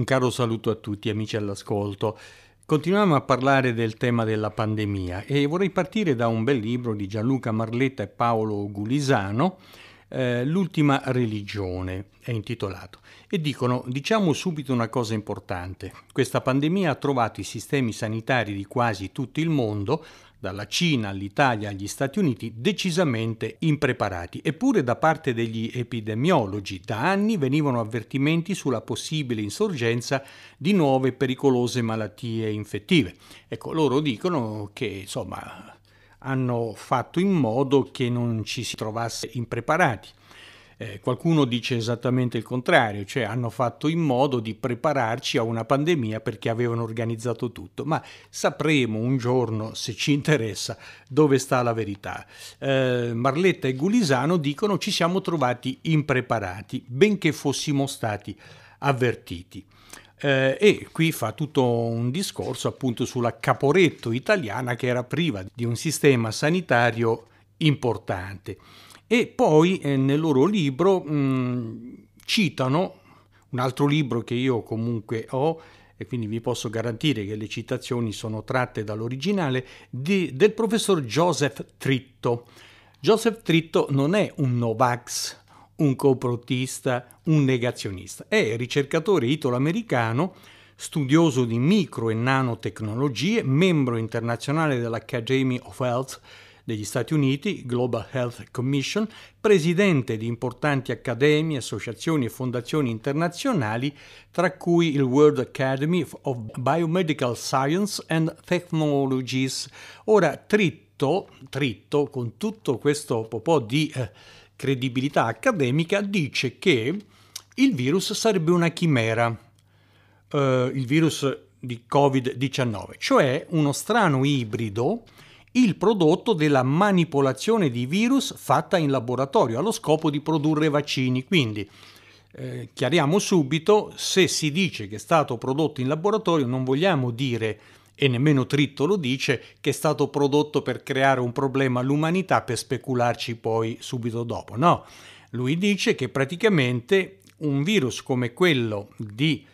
Un caro saluto a tutti amici all'ascolto. Continuiamo a parlare del tema della pandemia e vorrei partire da un bel libro di Gianluca Marletta e Paolo Gulisano, eh, L'ultima religione è intitolato. E dicono, diciamo subito una cosa importante, questa pandemia ha trovato i sistemi sanitari di quasi tutto il mondo dalla Cina all'Italia agli Stati Uniti, decisamente impreparati. Eppure da parte degli epidemiologi da anni venivano avvertimenti sulla possibile insorgenza di nuove pericolose malattie infettive. Ecco, loro dicono che insomma hanno fatto in modo che non ci si trovasse impreparati. Eh, qualcuno dice esattamente il contrario, cioè hanno fatto in modo di prepararci a una pandemia perché avevano organizzato tutto, ma sapremo un giorno, se ci interessa, dove sta la verità. Eh, Marletta e Gulisano dicono ci siamo trovati impreparati, benché fossimo stati avvertiti. Eh, e qui fa tutto un discorso appunto sulla Caporetto italiana che era priva di un sistema sanitario importante. E poi eh, nel loro libro mh, citano un altro libro che io comunque ho e quindi vi posso garantire che le citazioni sono tratte dall'originale, di, del professor Joseph Tritto. Joseph Tritto non è un Novax, un coprotista, un negazionista, è ricercatore italo-americano, studioso di micro e nanotecnologie, membro internazionale dell'Academy of Health degli Stati Uniti, Global Health Commission, presidente di importanti accademie, associazioni e fondazioni internazionali, tra cui il World Academy of Biomedical Science and Technologies. Ora, Tritto, Tritto con tutto questo po' di eh, credibilità accademica, dice che il virus sarebbe una chimera, eh, il virus di Covid-19, cioè uno strano ibrido il prodotto della manipolazione di virus fatta in laboratorio allo scopo di produrre vaccini. Quindi eh, chiariamo subito, se si dice che è stato prodotto in laboratorio non vogliamo dire, e nemmeno Tritto lo dice, che è stato prodotto per creare un problema all'umanità per specularci poi subito dopo. No, lui dice che praticamente un virus come quello di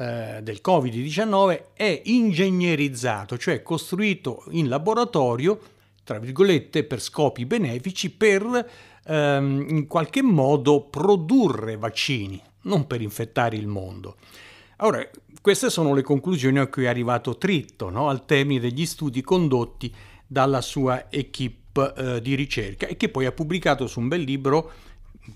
eh, del Covid-19 è ingegnerizzato, cioè costruito in laboratorio, tra virgolette, per scopi benefici, per ehm, in qualche modo produrre vaccini, non per infettare il mondo. Ora, queste sono le conclusioni a cui è arrivato Tritto, no? al termine degli studi condotti dalla sua equip eh, di ricerca e che poi ha pubblicato su un bel libro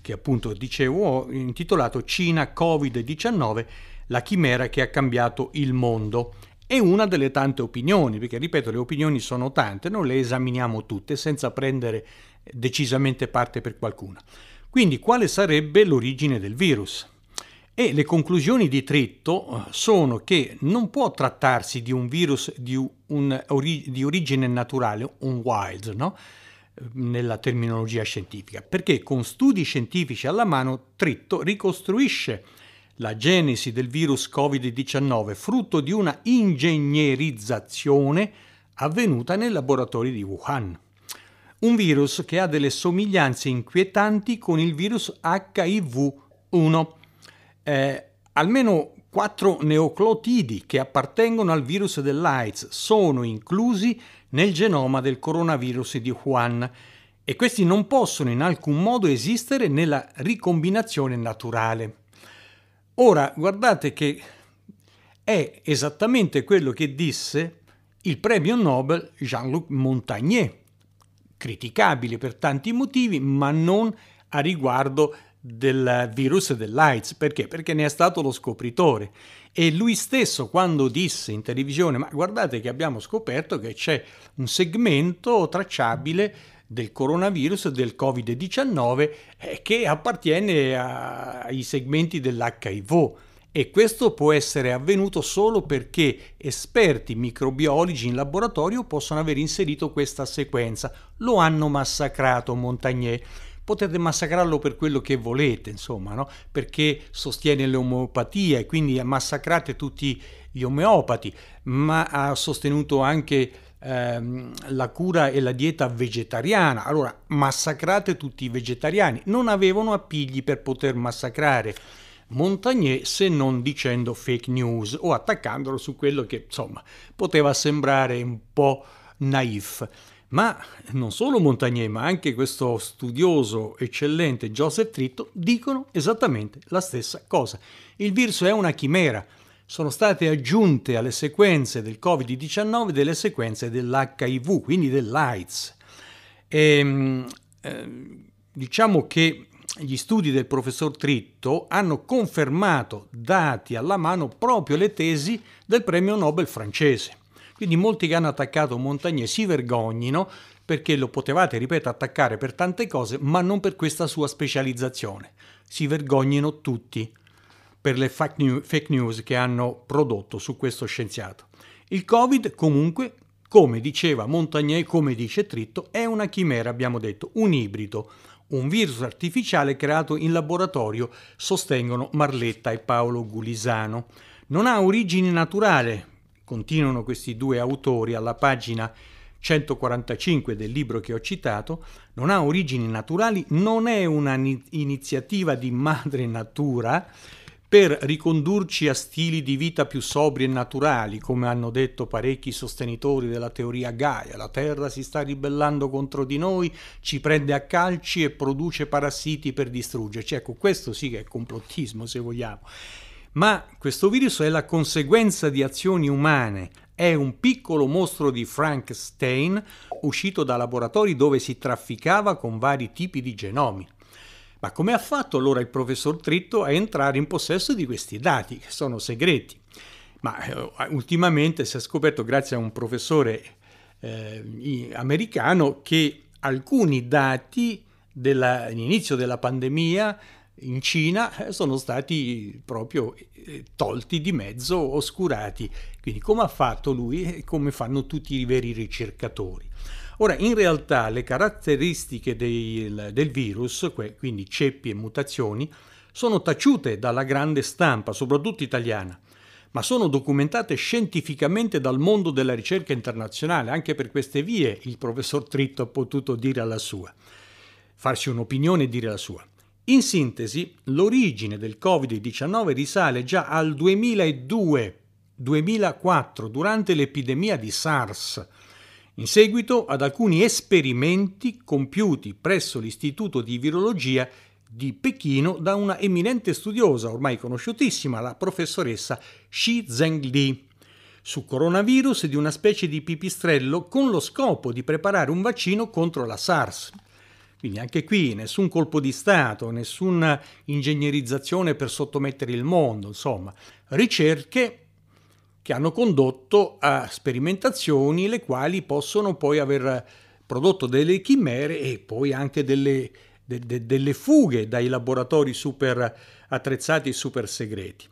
che appunto dicevo intitolato Cina Covid-19 la chimera che ha cambiato il mondo. È una delle tante opinioni, perché ripeto, le opinioni sono tante, non le esaminiamo tutte senza prendere decisamente parte per qualcuna. Quindi quale sarebbe l'origine del virus? E le conclusioni di Tritto eh, sono che non può trattarsi di un virus di, un, di origine naturale, un wild, no? nella terminologia scientifica, perché con studi scientifici alla mano Tritto ricostruisce la genesi del virus Covid-19, frutto di una ingegnerizzazione avvenuta nei laboratori di Wuhan. Un virus che ha delle somiglianze inquietanti con il virus HIV-1. Eh, almeno quattro neoclotidi che appartengono al virus dell'AIDS sono inclusi nel genoma del coronavirus di Wuhan e questi non possono in alcun modo esistere nella ricombinazione naturale. Ora, guardate che è esattamente quello che disse il premio Nobel Jean-Luc Montagnier, criticabile per tanti motivi, ma non a riguardo del virus dell'AIDS. Perché? Perché ne è stato lo scopritore. E lui stesso, quando disse in televisione, ma guardate che abbiamo scoperto che c'è un segmento tracciabile del coronavirus, del Covid-19, eh, che appartiene a, ai segmenti dell'HIV. E questo può essere avvenuto solo perché esperti microbiologi in laboratorio possono aver inserito questa sequenza. Lo hanno massacrato Montagnier. Potete massacrarlo per quello che volete, insomma, no? perché sostiene l'omeopatia e quindi massacrate tutti gli omeopati, ma ha sostenuto anche ehm, la cura e la dieta vegetariana. Allora, massacrate tutti i vegetariani. Non avevano appigli per poter massacrare Montagnier se non dicendo fake news o attaccandolo su quello che insomma poteva sembrare un po' naif. Ma non solo Montagnier, ma anche questo studioso eccellente Joseph Tritto dicono esattamente la stessa cosa. Il virus è una chimera. Sono state aggiunte alle sequenze del Covid-19 delle sequenze dell'HIV, quindi dell'AIDS. E, ehm, eh, diciamo che gli studi del professor Tritto hanno confermato, dati alla mano, proprio le tesi del premio Nobel francese. Quindi molti che hanno attaccato Montagnier si vergognino perché lo potevate, ripeto, attaccare per tante cose, ma non per questa sua specializzazione. Si vergognino tutti per le fake news che hanno prodotto su questo scienziato. Il Covid, comunque, come diceva Montagnier, come dice Tritto, è una chimera, abbiamo detto, un ibrido, un virus artificiale creato in laboratorio, sostengono Marletta e Paolo Gulisano. Non ha origine naturale, continuano questi due autori alla pagina 145 del libro che ho citato, non ha origini naturali, non è un'iniziativa di madre natura per ricondurci a stili di vita più sobri e naturali, come hanno detto parecchi sostenitori della teoria Gaia. La Terra si sta ribellando contro di noi, ci prende a calci e produce parassiti per distruggerci. Ecco, questo sì che è complottismo, se vogliamo ma questo virus è la conseguenza di azioni umane, è un piccolo mostro di Frankenstein uscito da laboratori dove si trafficava con vari tipi di genomi. Ma come ha fatto allora il professor Tritto a entrare in possesso di questi dati, che sono segreti? Ma eh, ultimamente si è scoperto, grazie a un professore eh, americano, che alcuni dati dell'inizio della pandemia in Cina eh, sono stati proprio eh, tolti di mezzo, oscurati. Quindi come ha fatto lui e come fanno tutti i veri ricercatori. Ora, in realtà le caratteristiche del, del virus, quindi ceppi e mutazioni, sono taciute dalla grande stampa, soprattutto italiana, ma sono documentate scientificamente dal mondo della ricerca internazionale. Anche per queste vie il professor Tritto ha potuto dire la sua, farsi un'opinione e dire la sua. In sintesi, l'origine del Covid-19 risale già al 2002-2004, durante l'epidemia di SARS, in seguito ad alcuni esperimenti compiuti presso l'Istituto di Virologia di Pechino da una eminente studiosa ormai conosciutissima, la professoressa Xi Zhengli, su coronavirus di una specie di pipistrello con lo scopo di preparare un vaccino contro la SARS. Quindi anche qui nessun colpo di Stato, nessuna ingegnerizzazione per sottomettere il mondo, insomma, ricerche che hanno condotto a sperimentazioni le quali possono poi aver prodotto delle chimere e poi anche delle, de, de, delle fughe dai laboratori super attrezzati e super segreti.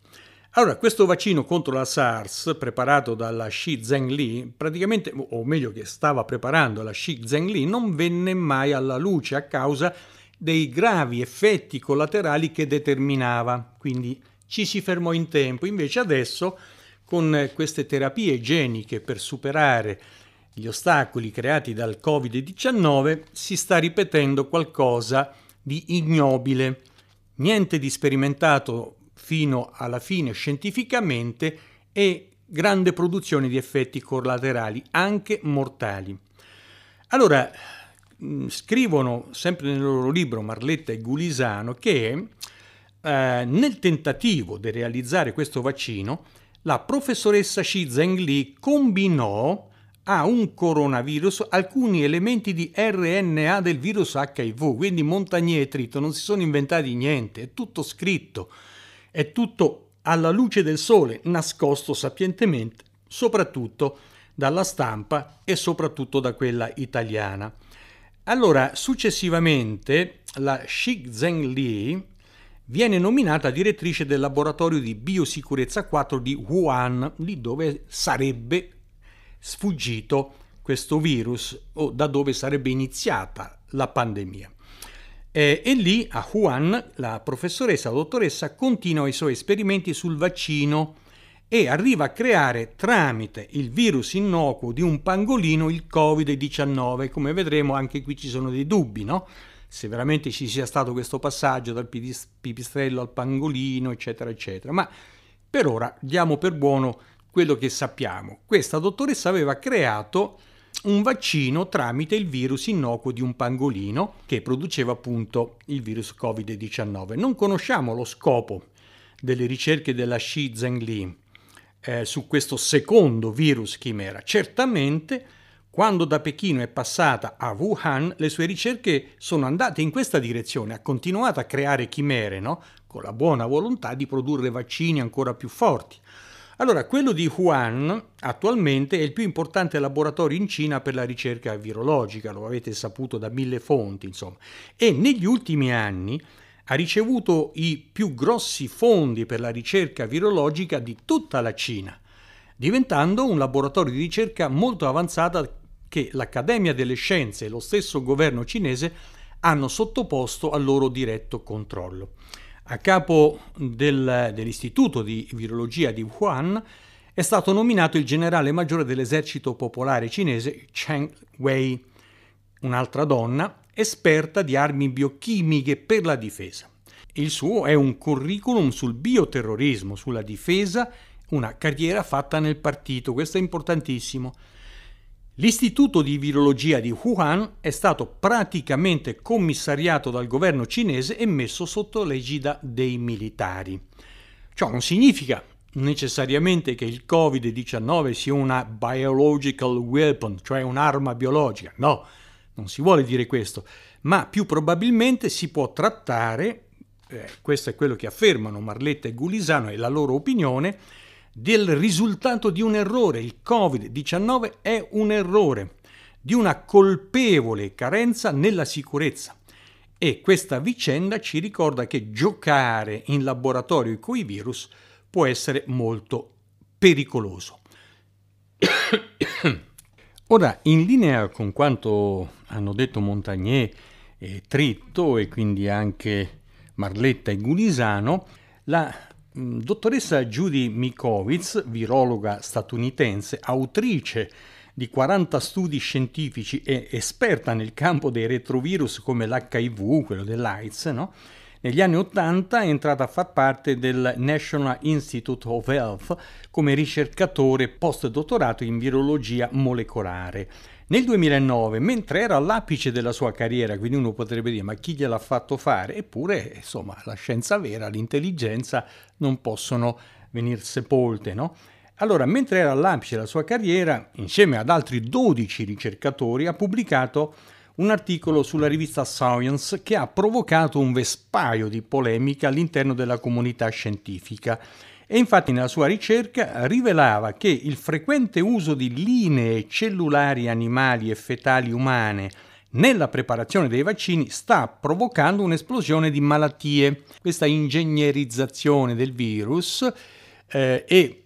Allora, questo vaccino contro la SARS, preparato dalla Xi Zhengli, praticamente, o meglio che stava preparando la Xi Zhengli, non venne mai alla luce a causa dei gravi effetti collaterali che determinava. Quindi ci si fermò in tempo. Invece adesso, con queste terapie igieniche per superare gli ostacoli creati dal Covid-19, si sta ripetendo qualcosa di ignobile. Niente di sperimentato fino alla fine scientificamente e grande produzione di effetti collaterali, anche mortali. Allora, mm, scrivono sempre nel loro libro Marletta e Gulisano che eh, nel tentativo di realizzare questo vaccino, la professoressa Xi Zhengli combinò a un coronavirus alcuni elementi di RNA del virus HIV, quindi Montagnier e Trito non si sono inventati niente, è tutto scritto è tutto alla luce del sole, nascosto sapientemente, soprattutto dalla stampa e soprattutto da quella italiana. Allora, successivamente, la Xi Zhengli viene nominata direttrice del laboratorio di biosicurezza 4 di Wuhan, lì dove sarebbe sfuggito questo virus o da dove sarebbe iniziata la pandemia. Eh, e lì a Wuhan la professoressa, la dottoressa, continua i suoi esperimenti sul vaccino e arriva a creare tramite il virus innocuo di un pangolino il Covid-19. Come vedremo anche qui ci sono dei dubbi, no? Se veramente ci sia stato questo passaggio dal pipistrello al pangolino, eccetera, eccetera. Ma per ora diamo per buono quello che sappiamo. Questa dottoressa aveva creato un vaccino tramite il virus innocuo di un pangolino che produceva appunto il virus Covid-19. Non conosciamo lo scopo delle ricerche della Xi Zhengli eh, su questo secondo virus chimera. Certamente quando da Pechino è passata a Wuhan, le sue ricerche sono andate in questa direzione, ha continuato a creare chimere, no? con la buona volontà di produrre vaccini ancora più forti. Allora, quello di Wuhan attualmente è il più importante laboratorio in Cina per la ricerca virologica, lo avete saputo da mille fonti, insomma, e negli ultimi anni ha ricevuto i più grossi fondi per la ricerca virologica di tutta la Cina, diventando un laboratorio di ricerca molto avanzata che l'Accademia delle Scienze e lo stesso governo cinese hanno sottoposto al loro diretto controllo. A capo del, dell'Istituto di Virologia di Wuhan è stato nominato il generale maggiore dell'esercito popolare cinese Cheng Wei, un'altra donna esperta di armi biochimiche per la difesa. Il suo è un curriculum sul bioterrorismo, sulla difesa, una carriera fatta nel partito, questo è importantissimo. L'istituto di virologia di Wuhan è stato praticamente commissariato dal governo cinese e messo sotto l'egida dei militari. Ciò non significa necessariamente che il Covid-19 sia una biological weapon, cioè un'arma biologica. No, non si vuole dire questo, ma più probabilmente si può trattare, eh, questo è quello che affermano Marletta e Gulisano e la loro opinione, del risultato di un errore. Il Covid-19 è un errore, di una colpevole carenza nella sicurezza. E questa vicenda ci ricorda che giocare in laboratorio con i virus può essere molto pericoloso. Ora, in linea con quanto hanno detto Montagnier e Tritto e quindi anche Marletta e Gulisano, la dottoressa Judy Mikowitz, virologa statunitense, autrice di 40 studi scientifici e esperta nel campo dei retrovirus come l'HIV, quello dell'AIDS, no? negli anni 80 è entrata a far parte del National Institute of Health come ricercatore postdottorato in virologia molecolare. Nel 2009, mentre era all'apice della sua carriera, quindi uno potrebbe dire ma chi gliel'ha fatto fare? Eppure, insomma, la scienza vera, l'intelligenza non possono venire sepolte, no? Allora, mentre era all'apice della sua carriera, insieme ad altri 12 ricercatori, ha pubblicato un articolo sulla rivista Science che ha provocato un vespaio di polemica all'interno della comunità scientifica e infatti nella sua ricerca rivelava che il frequente uso di linee cellulari animali e fetali umane nella preparazione dei vaccini sta provocando un'esplosione di malattie. Questa ingegnerizzazione del virus eh, e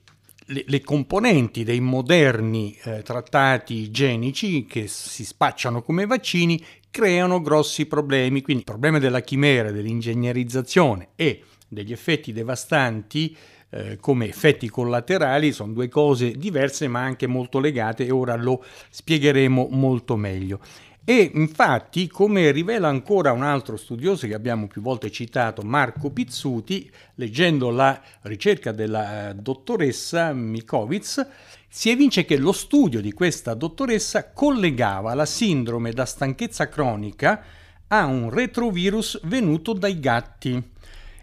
le, le, componenti dei moderni eh, trattati igienici che si spacciano come vaccini creano grossi problemi. Quindi il problema della chimera, dell'ingegnerizzazione e degli effetti devastanti eh, come effetti collaterali sono due cose diverse ma anche molto legate e ora lo spiegheremo molto meglio. E infatti, come rivela ancora un altro studioso che abbiamo più volte citato, Marco Pizzuti, leggendo la ricerca della eh, dottoressa Mikowitz, si evince che lo studio di questa dottoressa collegava la sindrome da stanchezza cronica a un retrovirus venuto dai gatti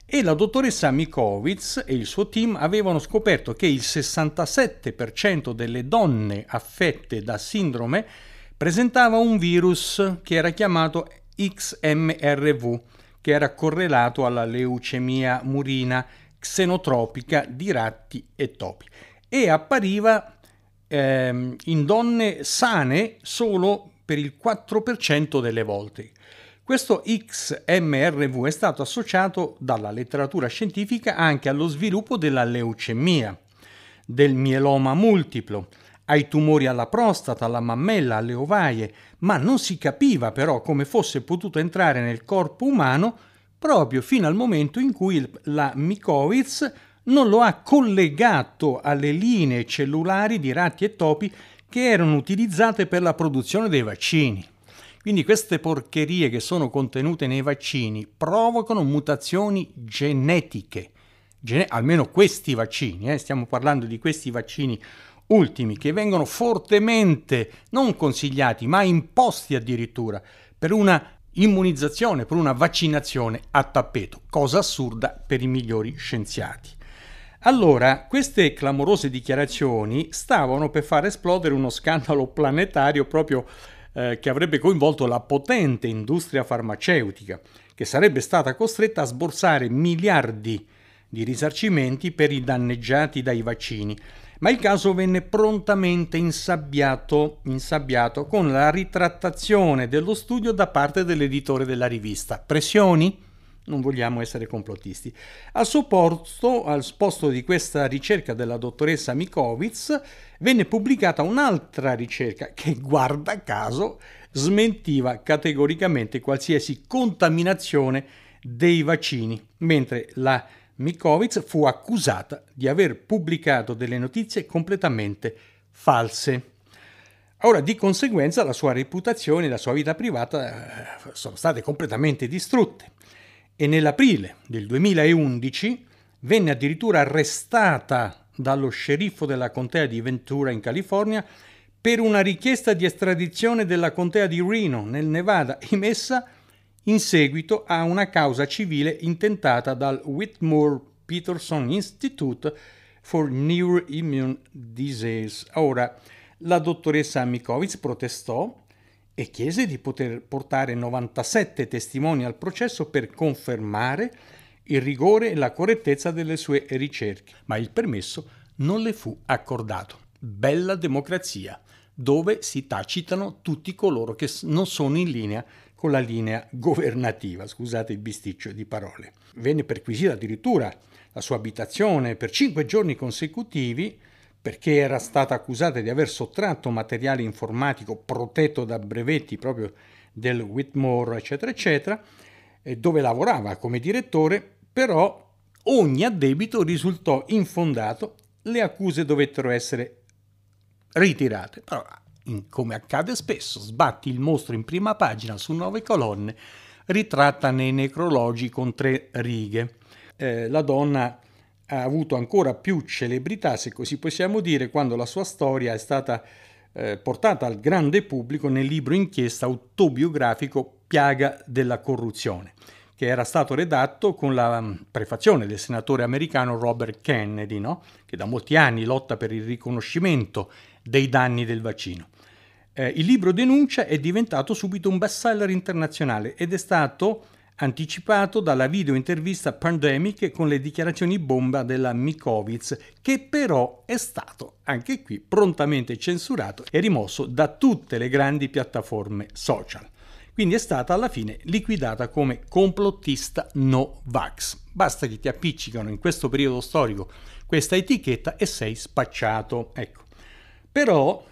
e la dottoressa Mikowitz e il suo team avevano scoperto che il 67% delle donne affette da sindrome presentava un virus che era chiamato XMRV, che era correlato alla leucemia murina xenotropica di ratti e topi e appariva ehm, in donne sane solo per il 4% delle volte. Questo XMRV è stato associato dalla letteratura scientifica anche allo sviluppo della leucemia, del mieloma multiplo, ai tumori alla prostata, alla mammella, alle ovaie, ma non si capiva però come fosse potuto entrare nel corpo umano proprio fino al momento in cui la Mikowitz non lo ha collegato alle linee cellulari di ratti e topi che erano utilizzate per la produzione dei vaccini. Quindi queste porcherie che sono contenute nei vaccini provocano mutazioni genetiche. Gene- almeno questi vaccini, eh, stiamo parlando di questi vaccini ultimi che vengono fortemente non consigliati ma imposti addirittura per una immunizzazione, per una vaccinazione a tappeto, cosa assurda per i migliori scienziati. Allora, queste clamorose dichiarazioni stavano per far esplodere uno scandalo planetario proprio eh, che avrebbe coinvolto la potente industria farmaceutica, che sarebbe stata costretta a sborsare miliardi di risarcimenti per i danneggiati dai vaccini. Ma il caso venne prontamente insabbiato, insabbiato con la ritrattazione dello studio da parte dell'editore della rivista. Pressioni? Non vogliamo essere complottisti. Al suo posto, al posto di questa ricerca della dottoressa Mikovic, venne pubblicata un'altra ricerca che, guarda caso, smentiva categoricamente qualsiasi contaminazione dei vaccini, mentre la Mikovic fu accusata di aver pubblicato delle notizie completamente false. Ora, di conseguenza, la sua reputazione e la sua vita privata eh, sono state completamente distrutte e nell'aprile del 2011 venne addirittura arrestata dallo sceriffo della contea di Ventura in California per una richiesta di estradizione della contea di Reno nel Nevada emessa in seguito a una causa civile intentata dal Whitmore Peterson Institute for Neuroimmune Disease. Ora, la dottoressa Mikovic protestò e chiese di poter portare 97 testimoni al processo per confermare il rigore e la correttezza delle sue ricerche, ma il permesso non le fu accordato. Bella democrazia, dove si tacitano tutti coloro che non sono in linea con la linea governativa, scusate il bisticcio di parole. Venne perquisita addirittura la sua abitazione per cinque giorni consecutivi perché era stata accusata di aver sottratto materiale informatico protetto da brevetti proprio del Whitmore, eccetera, eccetera, dove lavorava come direttore, però ogni addebito risultò infondato, le accuse dovettero essere ritirate. Però, come accade spesso, sbatti il mostro in prima pagina su nove colonne, ritratta nei necrologi con tre righe. Eh, la donna ha avuto ancora più celebrità, se così possiamo dire, quando la sua storia è stata eh, portata al grande pubblico nel libro inchiesta autobiografico Piaga della corruzione, che era stato redatto con la mm, prefazione del senatore americano Robert Kennedy, no? che da molti anni lotta per il riconoscimento dei danni del vaccino. Eh, il libro denuncia è diventato subito un bestseller internazionale ed è stato anticipato dalla video intervista Pandemic con le dichiarazioni bomba della Mikovic, che però è stato anche qui prontamente censurato e rimosso da tutte le grandi piattaforme social. Quindi è stata alla fine liquidata come complottista no vax. Basta che ti appiccicano in questo periodo storico questa etichetta e sei spacciato. Ecco. Però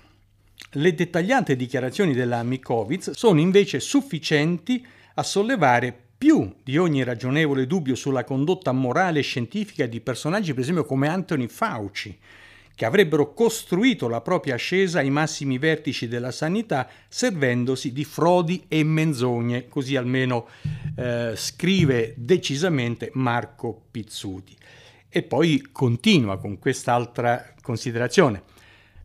le dettagliate dichiarazioni della Mikovic sono invece sufficienti a sollevare più di ogni ragionevole dubbio sulla condotta morale e scientifica di personaggi, per esempio, come Anthony Fauci, che avrebbero costruito la propria ascesa ai massimi vertici della sanità servendosi di frodi e menzogne, così almeno eh, scrive decisamente Marco Pizzuti. E poi continua con quest'altra considerazione.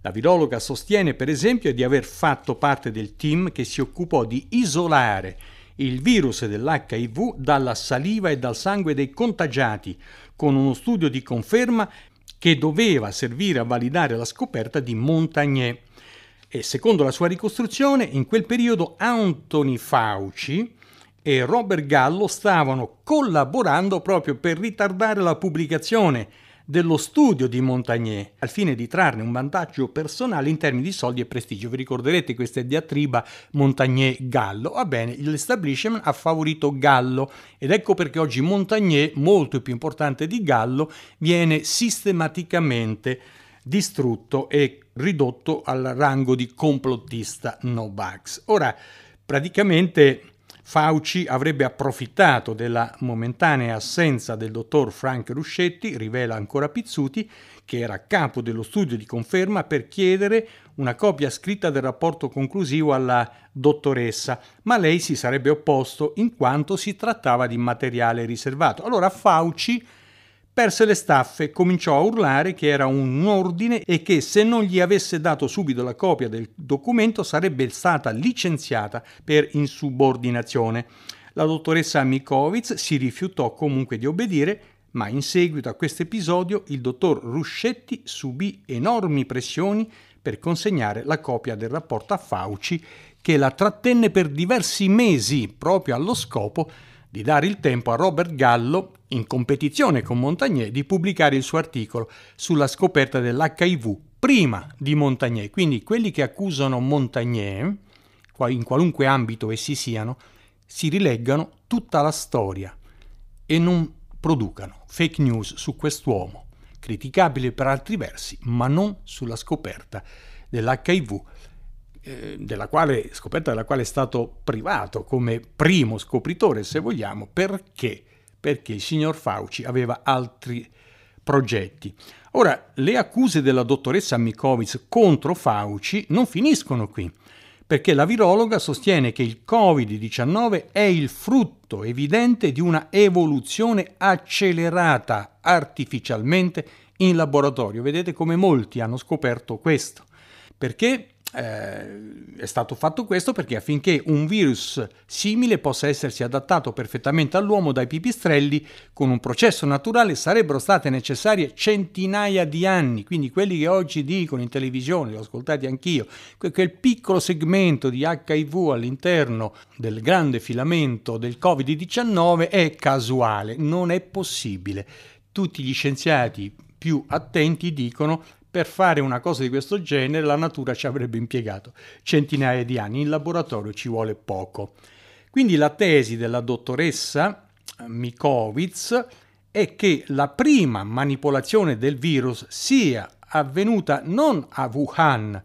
La virologa sostiene, per esempio, di aver fatto parte del team che si occupò di isolare il virus dell'HIV dalla saliva e dal sangue dei contagiati, con uno studio di conferma che doveva servire a validare la scoperta di Montagnier. E secondo la sua ricostruzione, in quel periodo Anthony Fauci e Robert Gallo stavano collaborando proprio per ritardare la pubblicazione dello studio di Montagnier al fine di trarne un vantaggio personale in termini di soldi e prestigio. Vi ricorderete questa diatriba Montagnier-Gallo? Va bene, l'establishment ha favorito Gallo ed ecco perché oggi Montagnier, molto più importante di Gallo, viene sistematicamente distrutto e ridotto al rango di complottista no-vax. Ora, praticamente Fauci avrebbe approfittato della momentanea assenza del dottor Frank Ruscetti, rivela ancora Pizzuti, che era capo dello studio di conferma, per chiedere una copia scritta del rapporto conclusivo alla dottoressa, ma lei si sarebbe opposto in quanto si trattava di materiale riservato. Allora Fauci perse le staffe, cominciò a urlare che era un ordine e che se non gli avesse dato subito la copia del documento sarebbe stata licenziata per insubordinazione. La dottoressa Mikovic si rifiutò comunque di obbedire, ma in seguito a questo episodio il dottor Ruscetti subì enormi pressioni per consegnare la copia del rapporto a Fauci, che la trattenne per diversi mesi proprio allo scopo di dare il tempo a Robert Gallo, in competizione con Montagnier, di pubblicare il suo articolo sulla scoperta dell'HIV prima di Montagnier. Quindi quelli che accusano Montagnier, in qualunque ambito essi siano, si rileggano tutta la storia e non producano fake news su quest'uomo, criticabile per altri versi, ma non sulla scoperta dell'HIV della quale, scoperta della quale è stato privato come primo scopritore, se vogliamo, perché? Perché il signor Fauci aveva altri progetti. Ora, le accuse della dottoressa Mikovic contro Fauci non finiscono qui, perché la virologa sostiene che il Covid-19 è il frutto evidente di una evoluzione accelerata artificialmente in laboratorio. Vedete come molti hanno scoperto questo. Perché eh, è stato fatto questo perché affinché un virus simile possa essersi adattato perfettamente all'uomo dai pipistrelli con un processo naturale sarebbero state necessarie centinaia di anni, quindi quelli che oggi dicono in televisione, li ho ascoltati anch'io, quel piccolo segmento di HIV all'interno del grande filamento del Covid-19 è casuale, non è possibile. Tutti gli scienziati più attenti dicono per fare una cosa di questo genere la natura ci avrebbe impiegato centinaia di anni, in laboratorio ci vuole poco. Quindi la tesi della dottoressa Mikovic è che la prima manipolazione del virus sia avvenuta non a Wuhan,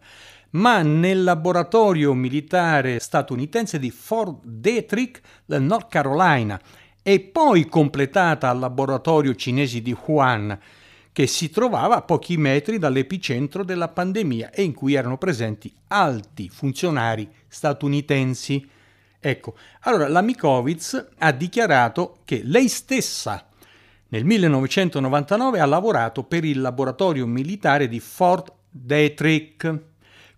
ma nel laboratorio militare statunitense di Fort Detrick North Carolina e poi completata al laboratorio cinese di Wuhan che si trovava a pochi metri dall'epicentro della pandemia e in cui erano presenti alti funzionari statunitensi. Ecco, allora la Mikovic ha dichiarato che lei stessa nel 1999 ha lavorato per il laboratorio militare di Fort Detrick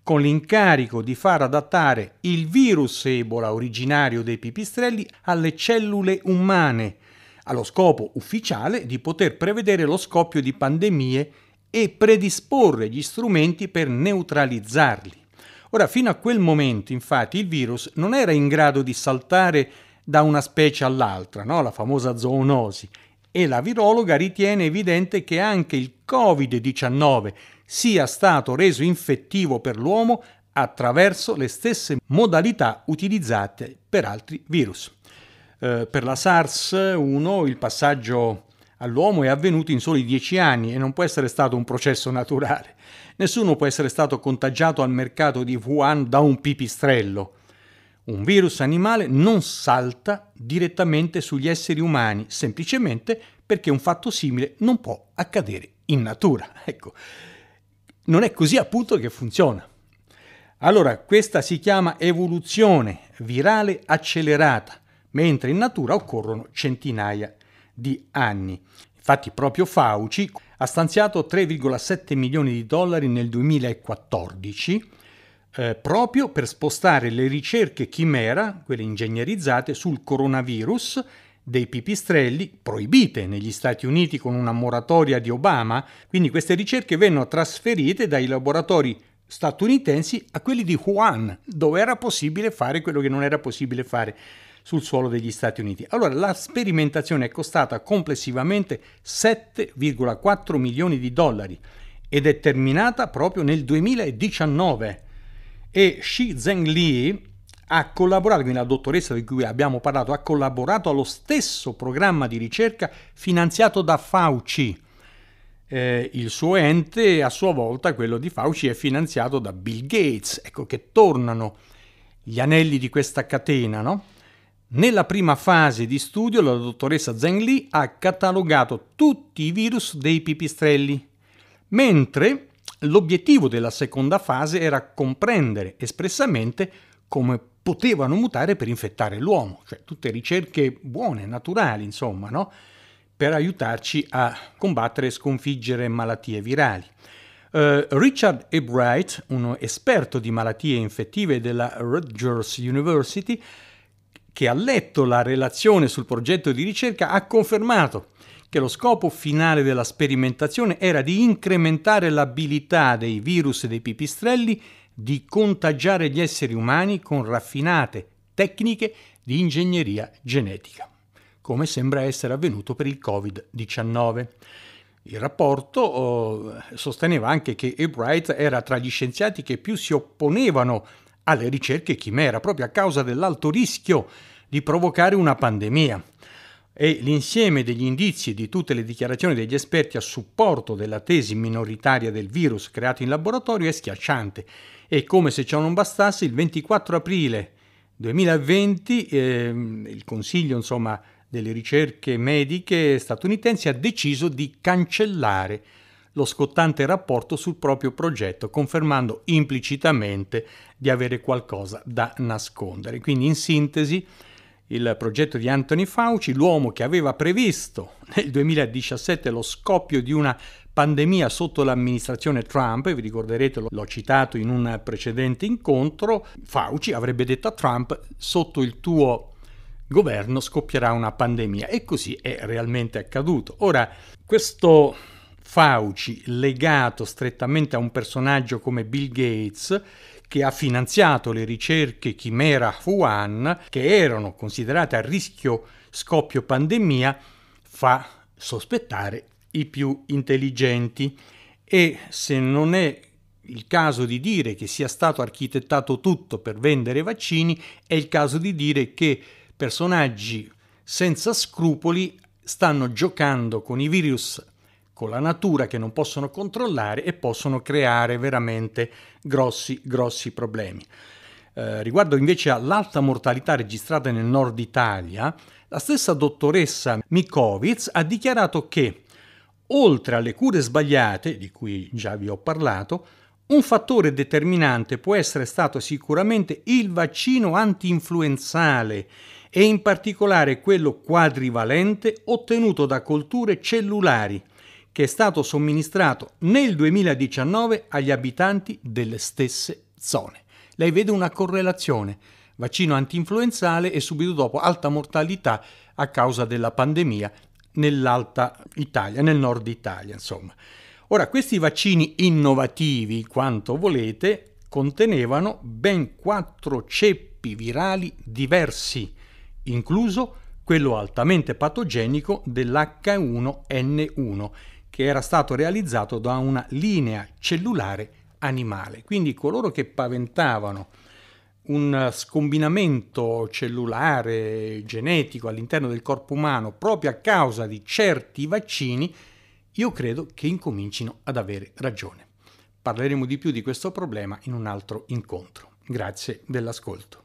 con l'incarico di far adattare il virus Ebola originario dei pipistrelli alle cellule umane allo scopo ufficiale di poter prevedere lo scoppio di pandemie e predisporre gli strumenti per neutralizzarli. Ora, fino a quel momento, infatti, il virus non era in grado di saltare da una specie all'altra, no? la famosa zoonosi, e la virologa ritiene evidente che anche il Covid-19 sia stato reso infettivo per l'uomo attraverso le stesse modalità utilizzate per altri virus. Eh, per la SARS-1 il passaggio all'uomo è avvenuto in soli dieci anni e non può essere stato un processo naturale. Nessuno può essere stato contagiato al mercato di Wuhan da un pipistrello. Un virus animale non salta direttamente sugli esseri umani, semplicemente perché un fatto simile non può accadere in natura. Ecco, non è così appunto che funziona. Allora, questa si chiama evoluzione virale accelerata mentre in natura occorrono centinaia di anni. Infatti proprio Fauci ha stanziato 3,7 milioni di dollari nel 2014 eh, proprio per spostare le ricerche chimera, quelle ingegnerizzate, sul coronavirus dei pipistrelli proibite negli Stati Uniti con una moratoria di Obama, quindi queste ricerche vennero trasferite dai laboratori statunitensi a quelli di Wuhan, dove era possibile fare quello che non era possibile fare sul suolo degli Stati Uniti. Allora la sperimentazione è costata complessivamente 7,4 milioni di dollari ed è terminata proprio nel 2019 e Xi Zhengli ha collaborato, quindi la dottoressa di cui abbiamo parlato, ha collaborato allo stesso programma di ricerca finanziato da Fauci. Eh, il suo ente, a sua volta, quello di Fauci, è finanziato da Bill Gates. Ecco che tornano gli anelli di questa catena, no? Nella prima fase di studio la dottoressa Zheng Li ha catalogato tutti i virus dei pipistrelli, mentre l'obiettivo della seconda fase era comprendere espressamente come potevano mutare per infettare l'uomo, cioè tutte ricerche buone, naturali, insomma, no? per aiutarci a combattere e sconfiggere malattie virali. Uh, Richard E. Bright, uno esperto di malattie infettive della Rutgers University, che ha letto la relazione sul progetto di ricerca, ha confermato che lo scopo finale della sperimentazione era di incrementare l'abilità dei virus dei pipistrelli di contagiare gli esseri umani con raffinate tecniche di ingegneria genetica, come sembra essere avvenuto per il Covid-19. Il rapporto oh, sosteneva anche che Ebright era tra gli scienziati che più si opponevano alle ricerche chimera, proprio a causa dell'alto rischio di provocare una pandemia. E l'insieme degli indizi e di tutte le dichiarazioni degli esperti a supporto della tesi minoritaria del virus creato in laboratorio è schiacciante. E come se ciò non bastasse, il 24 aprile 2020 eh, il Consiglio insomma, delle ricerche mediche statunitensi ha deciso di cancellare lo scottante rapporto sul proprio progetto, confermando implicitamente di avere qualcosa da nascondere. Quindi, in sintesi, il progetto di Anthony Fauci, l'uomo che aveva previsto nel 2017 lo scoppio di una pandemia sotto l'amministrazione Trump, vi ricorderete, l'ho citato in un precedente incontro, Fauci avrebbe detto a Trump sotto il tuo governo scoppierà una pandemia e così è realmente accaduto. Ora, questo Fauci legato strettamente a un personaggio come Bill Gates, che ha finanziato le ricerche Chimera Wuhan, che erano considerate a rischio scoppio pandemia, fa sospettare i più intelligenti. E se non è il caso di dire che sia stato architettato tutto per vendere vaccini, è il caso di dire che personaggi senza scrupoli stanno giocando con i virus con la natura che non possono controllare e possono creare veramente grossi, grossi problemi. Eh, riguardo invece all'alta mortalità registrata nel nord Italia, la stessa dottoressa Mikovic ha dichiarato che, oltre alle cure sbagliate, di cui già vi ho parlato, un fattore determinante può essere stato sicuramente il vaccino anti-influenzale e in particolare quello quadrivalente ottenuto da colture cellulari che è stato somministrato nel 2019 agli abitanti delle stesse zone. Lei vede una correlazione, vaccino antinfluenzale e subito dopo alta mortalità a causa della pandemia nell'alta Italia, nel nord Italia, insomma. Ora, questi vaccini innovativi, quanto volete, contenevano ben quattro ceppi virali diversi, incluso quello altamente patogenico dell'H1N1 che era stato realizzato da una linea cellulare animale. Quindi coloro che paventavano un scombinamento cellulare genetico all'interno del corpo umano proprio a causa di certi vaccini, io credo che incomincino ad avere ragione. Parleremo di più di questo problema in un altro incontro. Grazie dell'ascolto.